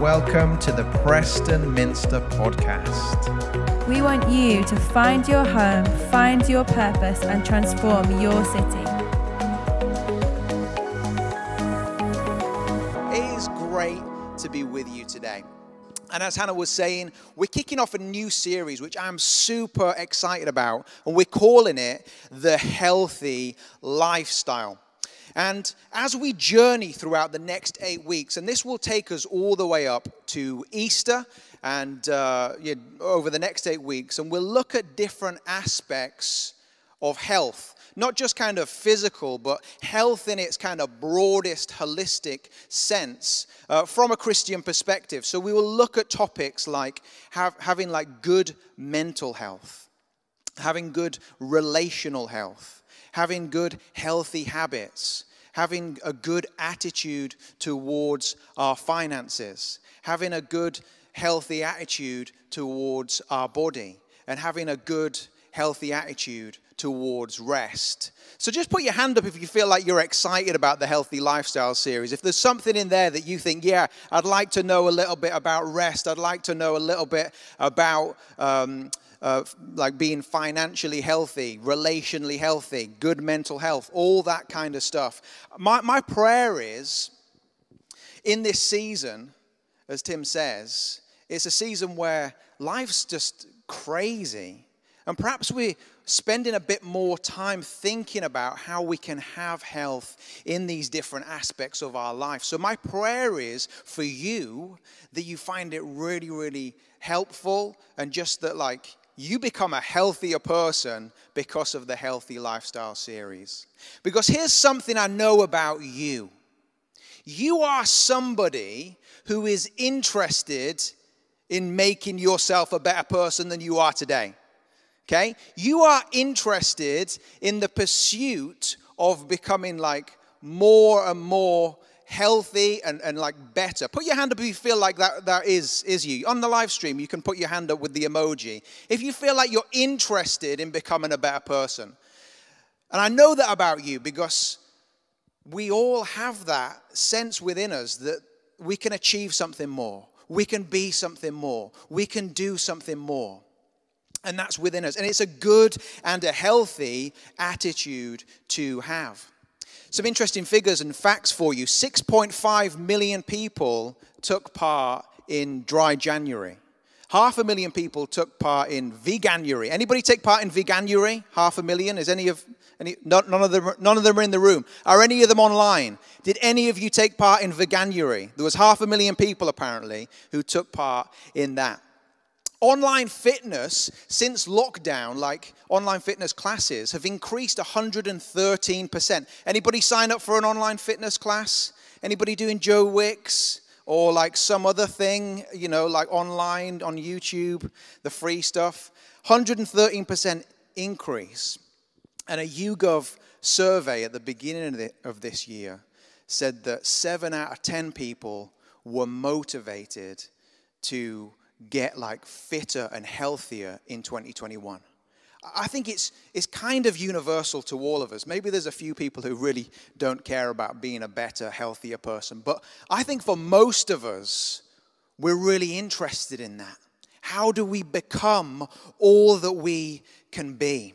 welcome to the Preston Minster podcast. We want you to find your home, find your purpose, and transform your city. It is great to be with you today. And as Hannah was saying, we're kicking off a new series, which I'm super excited about, and we're calling it The Healthy Lifestyle. And as we journey throughout the next eight weeks, and this will take us all the way up to Easter and uh, over the next eight weeks, and we'll look at different aspects of health. Not just kind of physical, but health in its kind of broadest, holistic sense uh, from a Christian perspective. So we will look at topics like have, having like good mental health, having good relational health, having good, healthy habits, having a good attitude towards our finances, having a good, healthy attitude towards our body, and having a good, healthy attitude towards rest. So just put your hand up if you feel like you're excited about the Healthy Lifestyle series. If there's something in there that you think, yeah, I'd like to know a little bit about rest, I'd like to know a little bit about. Um, uh, like being financially healthy, relationally healthy, good mental health, all that kind of stuff. My, my prayer is in this season, as Tim says, it's a season where life's just crazy. And perhaps we're spending a bit more time thinking about how we can have health in these different aspects of our life. So, my prayer is for you that you find it really, really helpful and just that, like, you become a healthier person because of the Healthy Lifestyle series. Because here's something I know about you you are somebody who is interested in making yourself a better person than you are today. Okay? You are interested in the pursuit of becoming like more and more healthy and, and like better. Put your hand up if you feel like that, that is, is you. On the live stream, you can put your hand up with the emoji. If you feel like you're interested in becoming a better person. And I know that about you because we all have that sense within us that we can achieve something more. We can be something more. We can do something more. And that's within us. And it's a good and a healthy attitude to have. Some interesting figures and facts for you 6.5 million people took part in dry January. Half a million people took part in Veganuary. Anybody take part in Veganuary? Half a million? Is any of any, none, of them, none of them are in the room. Are any of them online? Did any of you take part in Veganuary? There was half a million people apparently who took part in that online fitness since lockdown like online fitness classes have increased 113% anybody sign up for an online fitness class? Anybody doing joe wicks or like some other thing you know like online on youtube the free stuff? 113% increase. And a YouGov survey at the beginning of this year said that 7 out of 10 people were motivated to get like fitter and healthier in 2021. I think it's, it's kind of universal to all of us. Maybe there's a few people who really don't care about being a better, healthier person. But I think for most of us, we're really interested in that. How do we become all that we can be?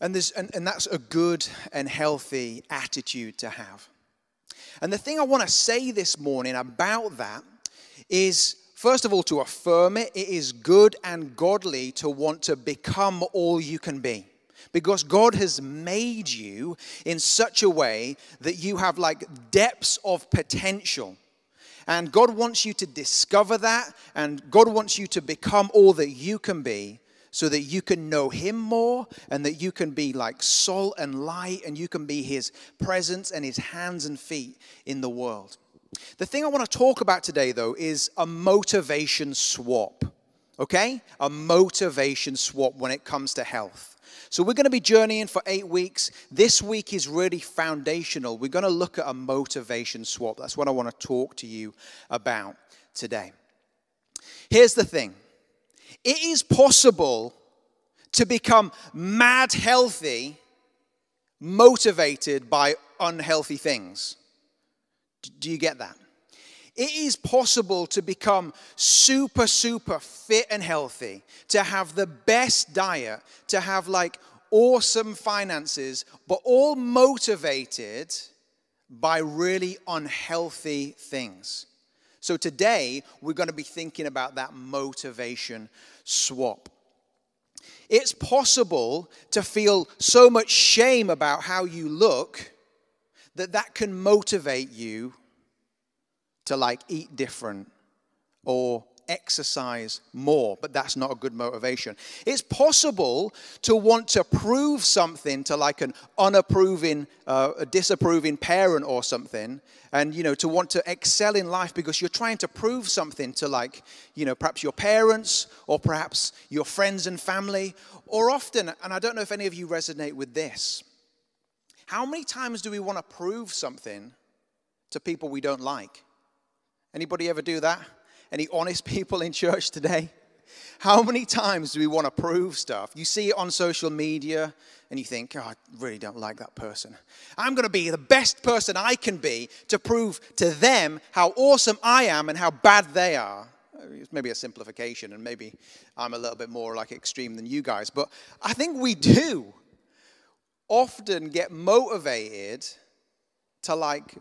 And, there's, and, and that's a good and healthy attitude to have. And the thing I want to say this morning about that is First of all, to affirm it, it is good and godly to want to become all you can be. Because God has made you in such a way that you have like depths of potential. And God wants you to discover that, and God wants you to become all that you can be so that you can know Him more and that you can be like salt and light and you can be His presence and His hands and feet in the world. The thing I want to talk about today, though, is a motivation swap. Okay? A motivation swap when it comes to health. So, we're going to be journeying for eight weeks. This week is really foundational. We're going to look at a motivation swap. That's what I want to talk to you about today. Here's the thing it is possible to become mad healthy motivated by unhealthy things. Do you get that? It is possible to become super, super fit and healthy, to have the best diet, to have like awesome finances, but all motivated by really unhealthy things. So today, we're going to be thinking about that motivation swap. It's possible to feel so much shame about how you look that that can motivate you to like eat different or exercise more, but that's not a good motivation. It's possible to want to prove something to like an unapproving, uh, a disapproving parent or something, and you know, to want to excel in life because you're trying to prove something to like, you know, perhaps your parents or perhaps your friends and family, or often, and I don't know if any of you resonate with this. How many times do we want to prove something to people we don't like? Anybody ever do that? Any honest people in church today? How many times do we want to prove stuff? You see it on social media and you think, oh, I really don't like that person. I'm going to be the best person I can be to prove to them how awesome I am and how bad they are. It's maybe a simplification, and maybe I'm a little bit more like extreme than you guys, but I think we do often get motivated to like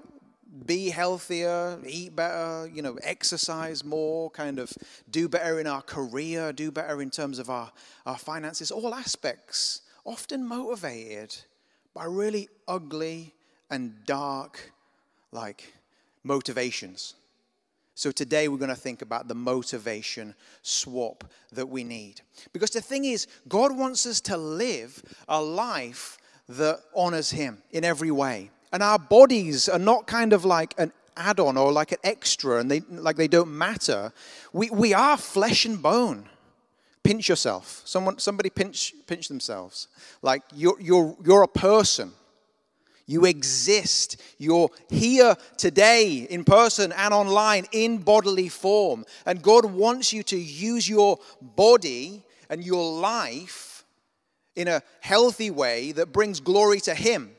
be healthier, eat better, you know, exercise more, kind of do better in our career, do better in terms of our, our finances, all aspects, often motivated by really ugly and dark, like, motivations. So today we're going to think about the motivation swap that we need. Because the thing is, God wants us to live a life that honors Him in every way. And our bodies are not kind of like an add on or like an extra and they like they don't matter. We, we are flesh and bone. Pinch yourself. Someone, somebody pinch, pinch themselves. Like you're, you're, you're a person. You exist. You're here today in person and online in bodily form. And God wants you to use your body and your life in a healthy way that brings glory to Him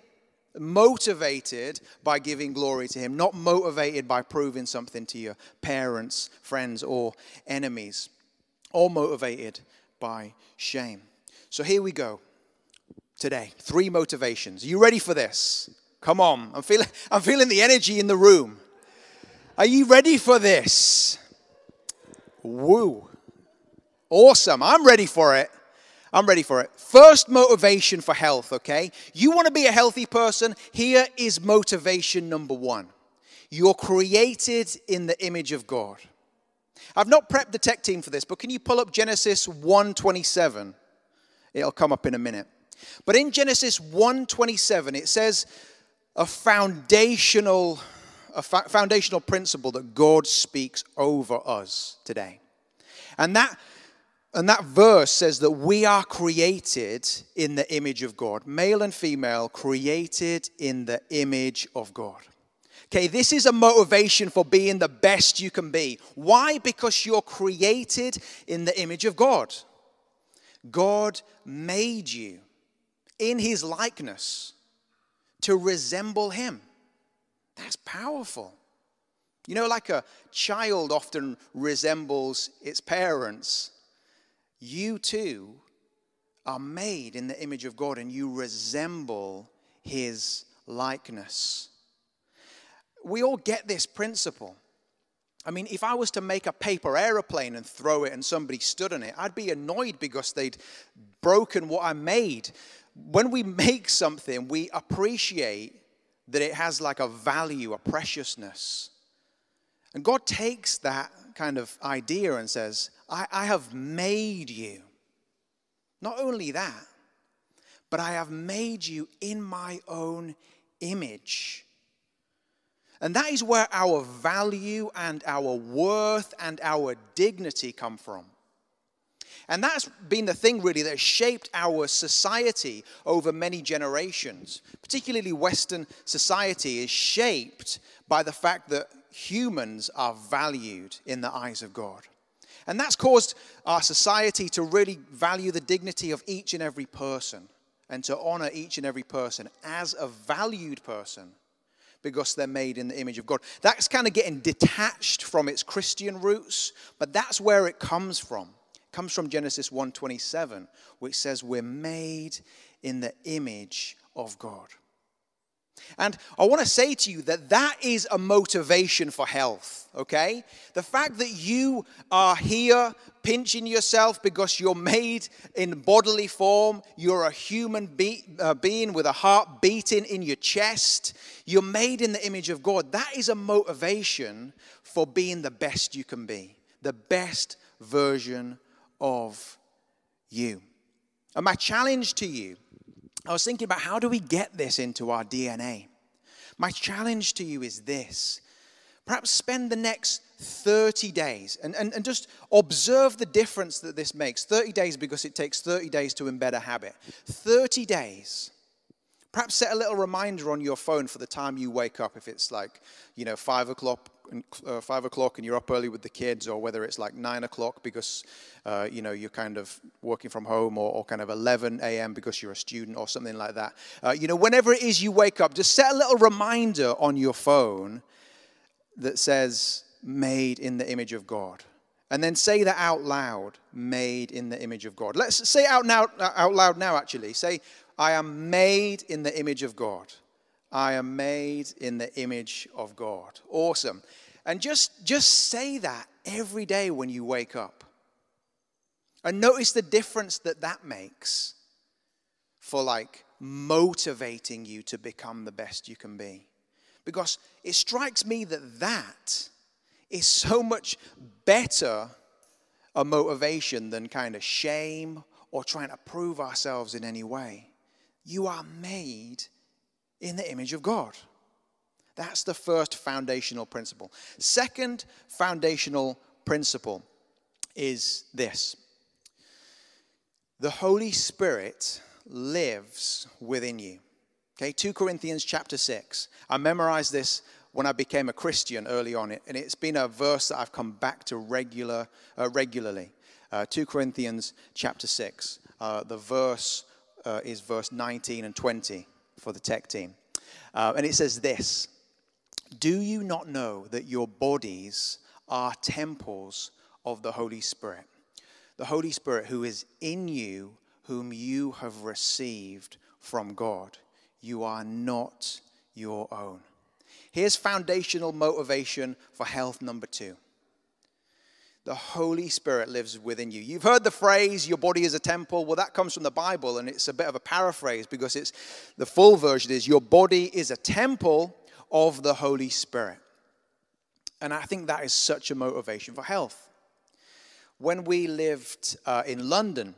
motivated by giving glory to Him, not motivated by proving something to your parents, friends, or enemies, or motivated by shame. So here we go today. Three motivations. Are you ready for this? Come on. I'm feeling, I'm feeling the energy in the room. Are you ready for this? Woo. Awesome. I'm ready for it. I'm ready for it. First motivation for health, okay? You want to be a healthy person? Here is motivation number one. You're created in the image of God. I've not prepped the tech team for this, but can you pull up Genesis 1:27? It'll come up in a minute. But in Genesis 1:27, it says a foundational a foundational principle that God speaks over us today. And that and that verse says that we are created in the image of God, male and female, created in the image of God. Okay, this is a motivation for being the best you can be. Why? Because you're created in the image of God. God made you in his likeness to resemble him. That's powerful. You know, like a child often resembles its parents you too are made in the image of God and you resemble his likeness. We all get this principle. I mean, if I was to make a paper aeroplane and throw it and somebody stood on it, I'd be annoyed because they'd broken what I made. When we make something, we appreciate that it has like a value, a preciousness. And God takes that kind of idea and says, I, I have made you. Not only that, but I have made you in my own image. And that is where our value and our worth and our dignity come from. And that's been the thing really that shaped our society over many generations. Particularly Western society is shaped by the fact that humans are valued in the eyes of God. And that's caused our society to really value the dignity of each and every person and to honor each and every person as a valued person. because they're made in the image of God. That's kind of getting detached from its Christian roots, but that's where it comes from. It comes from Genesis 1:27, which says we're made in the image of God. And I want to say to you that that is a motivation for health, okay? The fact that you are here pinching yourself because you're made in bodily form, you're a human be- uh, being with a heart beating in your chest, you're made in the image of God. That is a motivation for being the best you can be, the best version of you. And my challenge to you I was thinking about how do we get this into our DNA? My challenge to you is this. Perhaps spend the next 30 days and, and, and just observe the difference that this makes. 30 days because it takes 30 days to embed a habit. 30 days. Perhaps set a little reminder on your phone for the time you wake up if it's like, you know, 5 o'clock uh, five o'clock and you're up early with the kids, or whether it's like nine o'clock because uh, you know you're kind of working from home, or, or, kind of 11 a.m. because you're a student, or something like that. Uh, you know, whenever it is you wake up, just set a little reminder on your phone that says "Made in the image of God." And then say that out loud, made in the image of God. Let's say out now out loud now actually. Say, I am made in the image of God. I am made in the image of God. Awesome. And just, just say that every day when you wake up. And notice the difference that that makes for like motivating you to become the best you can be. Because it strikes me that that is so much better a motivation than kind of shame or trying to prove ourselves in any way. You are made in the image of God. That's the first foundational principle. Second foundational principle is this the Holy Spirit lives within you. Okay, 2 Corinthians chapter 6. I memorized this when I became a Christian early on, and it's been a verse that I've come back to regular, uh, regularly. Uh, 2 Corinthians chapter 6. Uh, the verse uh, is verse 19 and 20 for the tech team. Uh, and it says this Do you not know that your bodies are temples of the Holy Spirit? The Holy Spirit who is in you, whom you have received from God. You are not your own. Here's foundational motivation for health number two the Holy Spirit lives within you. You've heard the phrase, your body is a temple. Well, that comes from the Bible, and it's a bit of a paraphrase because it's the full version is, your body is a temple of the Holy Spirit. And I think that is such a motivation for health. When we lived uh, in London,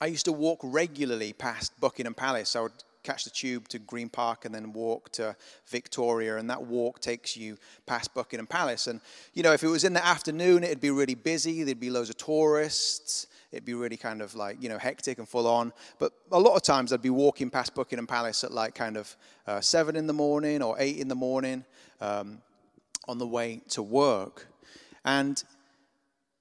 I used to walk regularly past Buckingham Palace. I would catch the tube to Green Park and then walk to Victoria. And that walk takes you past Buckingham Palace. And, you know, if it was in the afternoon, it'd be really busy. There'd be loads of tourists. It'd be really kind of like, you know, hectic and full on. But a lot of times I'd be walking past Buckingham Palace at like kind of uh, seven in the morning or eight in the morning um, on the way to work. And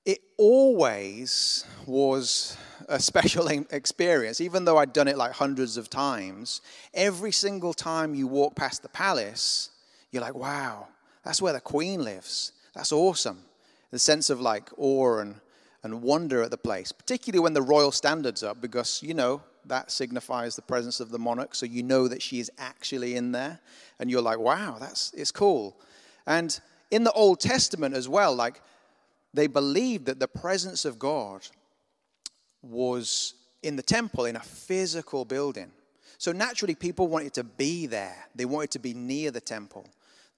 it always was a special experience. Even though I'd done it like hundreds of times, every single time you walk past the palace, you're like, wow, that's where the queen lives. That's awesome. The sense of like awe and, and wonder at the place, particularly when the royal standard's up, because, you know, that signifies the presence of the monarch. So you know that she is actually in there. And you're like, wow, that's it's cool. And in the Old Testament as well, like they believed that the presence of God was in the temple in a physical building. So naturally, people wanted to be there. They wanted to be near the temple.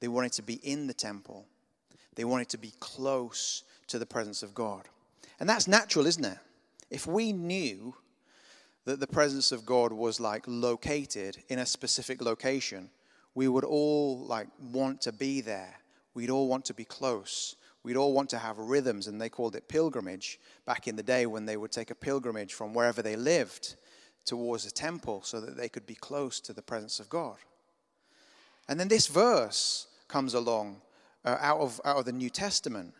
They wanted to be in the temple. They wanted to be close to the presence of God. And that's natural, isn't it? If we knew that the presence of God was like located in a specific location, we would all like want to be there. We'd all want to be close we'd all want to have rhythms, and they called it pilgrimage back in the day when they would take a pilgrimage from wherever they lived towards a temple so that they could be close to the presence of God. And then this verse comes along uh, out, of, out of the New Testament,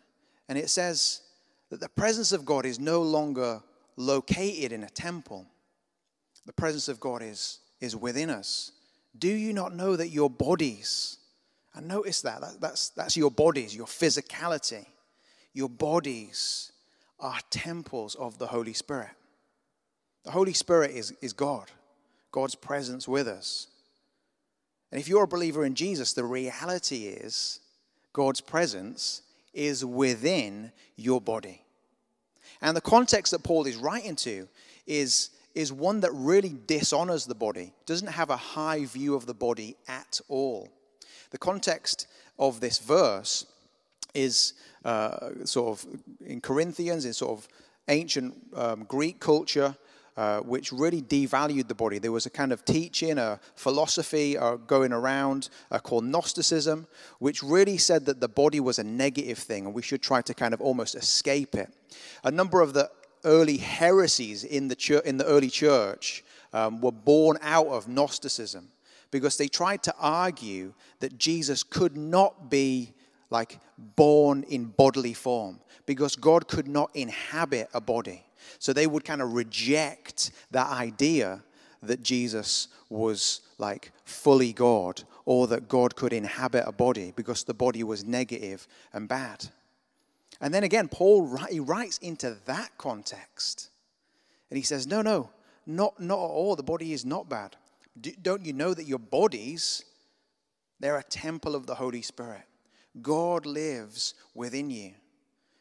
and it says that the presence of God is no longer located in a temple, the presence of God is, is within us. Do you not know that your bodies And notice that. that that's, that's your bodies, your physicality. Your bodies are temples of the Holy Spirit. The Holy Spirit is, is God, God's presence with us. And if you're a believer in Jesus, the reality is God's presence is within your body. And the context that Paul is writing to is, is one that really dishonors the body, doesn't have a high view of the body at all. The context of this verse is uh, sort of in Corinthians, in sort of ancient um, Greek culture, uh, which really devalued the body. There was a kind of teaching, a philosophy uh, going around uh, called Gnosticism, which really said that the body was a negative thing and we should try to kind of almost escape it. A number of the early heresies in the, church, in the early church um, were born out of Gnosticism because they tried to argue that Jesus could not be like born in bodily form because God could not inhabit a body. So they would kind of reject that idea that Jesus was like fully God or that God could inhabit a body because the body was negative and bad. And then again, Paul he writes into that context. And he says, No, no, not, not at all. The body is not bad. Don't you know that your bodies, they're a temple of the Holy Spirit? God lives within you.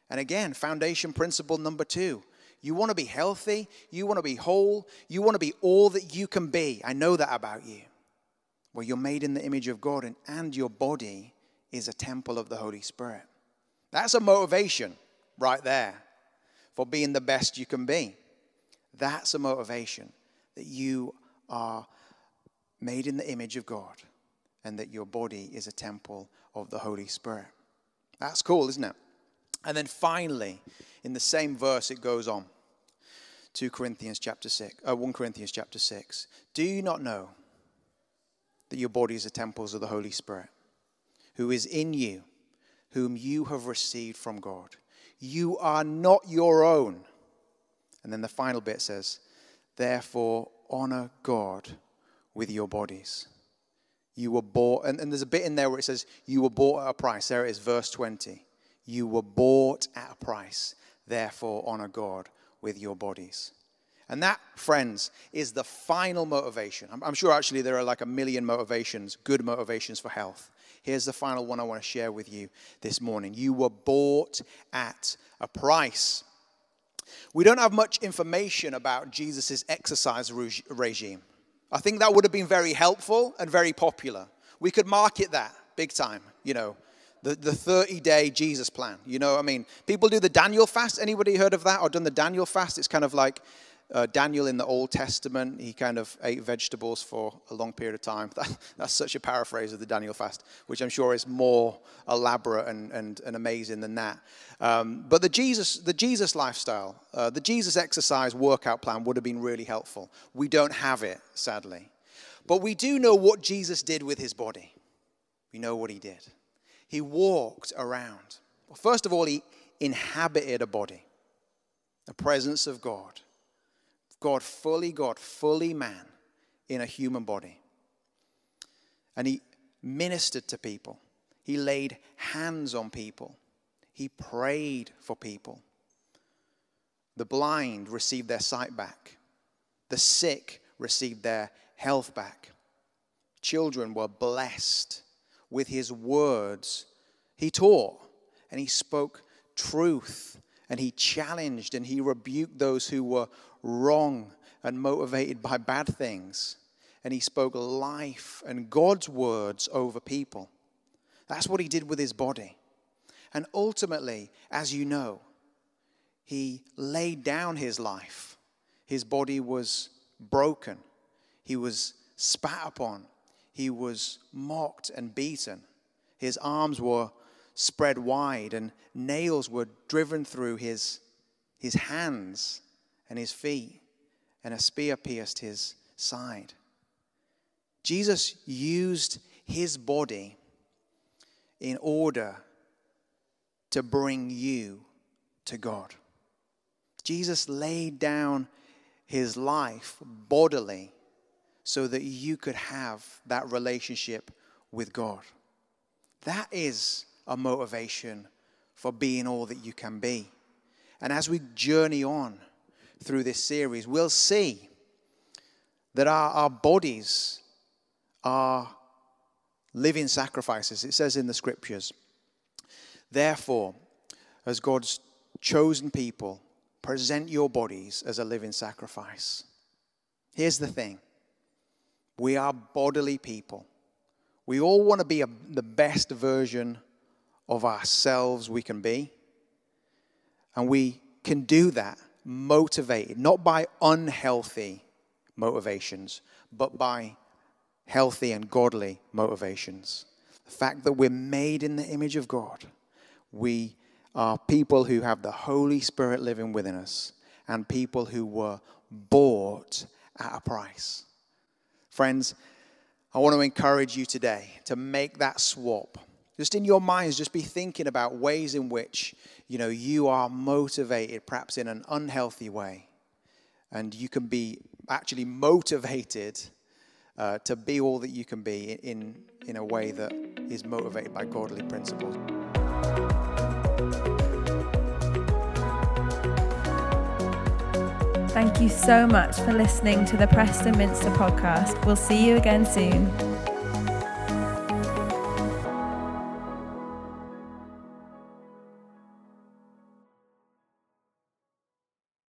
And again, foundation principle number two you want to be healthy. You want to be whole. You want to be all that you can be. I know that about you. Well, you're made in the image of God, and, and your body is a temple of the Holy Spirit. That's a motivation right there for being the best you can be. That's a motivation that you are made in the image of God and that your body is a temple of the Holy Spirit. That's cool, isn't it? And then finally, in the same verse, it goes on. 2 Corinthians chapter 6, uh, 1 Corinthians chapter 6. Do you not know that your bodies are temples of the Holy Spirit, who is in you, whom you have received from God? You are not your own. And then the final bit says, Therefore, honor God with your bodies. You were bought, and, and there's a bit in there where it says, You were bought at a price. There it is, verse 20. You were bought at a price. Therefore, honor God with your bodies. And that, friends, is the final motivation. I'm, I'm, sure actually there are like a million motivations, good motivations for health. Here's the final one I want to share with you this morning. You were bought at a price. We don't have much information about Jesus' exercise regime. I think that would have been very helpful and very popular. We could market that big time, you know, the, the 30 day Jesus plan. You know, I mean, people do the Daniel fast. Anybody heard of that or done the Daniel fast? It's kind of like uh, Daniel in the Old Testament. He kind of ate vegetables for a long period of time. That, that's such a paraphrase of the Daniel fast, which I'm sure is more elaborate and, and, and amazing than that. Um, but the Jesus, the Jesus lifestyle, uh, the Jesus exercise workout plan would have been really helpful. We don't have it, sadly. But we do know what Jesus did with his body. We know what he did he walked around. Well, first of all, he inhabited a body, the presence of God. God, fully God, fully man in a human body. And he ministered to people, he laid hands on people, he prayed for people. The blind received their sight back, the sick received their health back. Children were blessed with his words. He taught and he spoke truth and he challenged and he rebuked those who were wrong and motivated by bad things. And he spoke life and God's words over people. That's what he did with his body. And ultimately, as you know, he laid down his life. His body was broken, he was spat upon, he was mocked and beaten. His arms were spread wide, and nails were driven through his, his hands and his feet, and a spear pierced his side. Jesus used his body in order to bring you to God. Jesus laid down his life bodily so that you could have that relationship with God. That is a motivation for being all that you can be. And as we journey on through this series, we'll see that our, our bodies are living sacrifices. It says in the scriptures, therefore, as God's chosen people, present your bodies as a living sacrifice. Here's the thing we are bodily people. We all want to be a, the best version of ourselves we can be. And we can do that motivated, not by unhealthy motivations, but by healthy and godly motivations. The fact that we're made in the image of God, we are people who have the Holy Spirit living within us, and people who were bought at a price. Friends, I want to encourage you today to make that swap. Just in your minds, just be thinking about ways in which you know you are motivated, perhaps in an unhealthy way, and you can be actually motivated uh, to be all that you can be in in a way that is motivated by godly principles. Thank you so much for listening to the Preston Minster podcast. We'll see you again soon.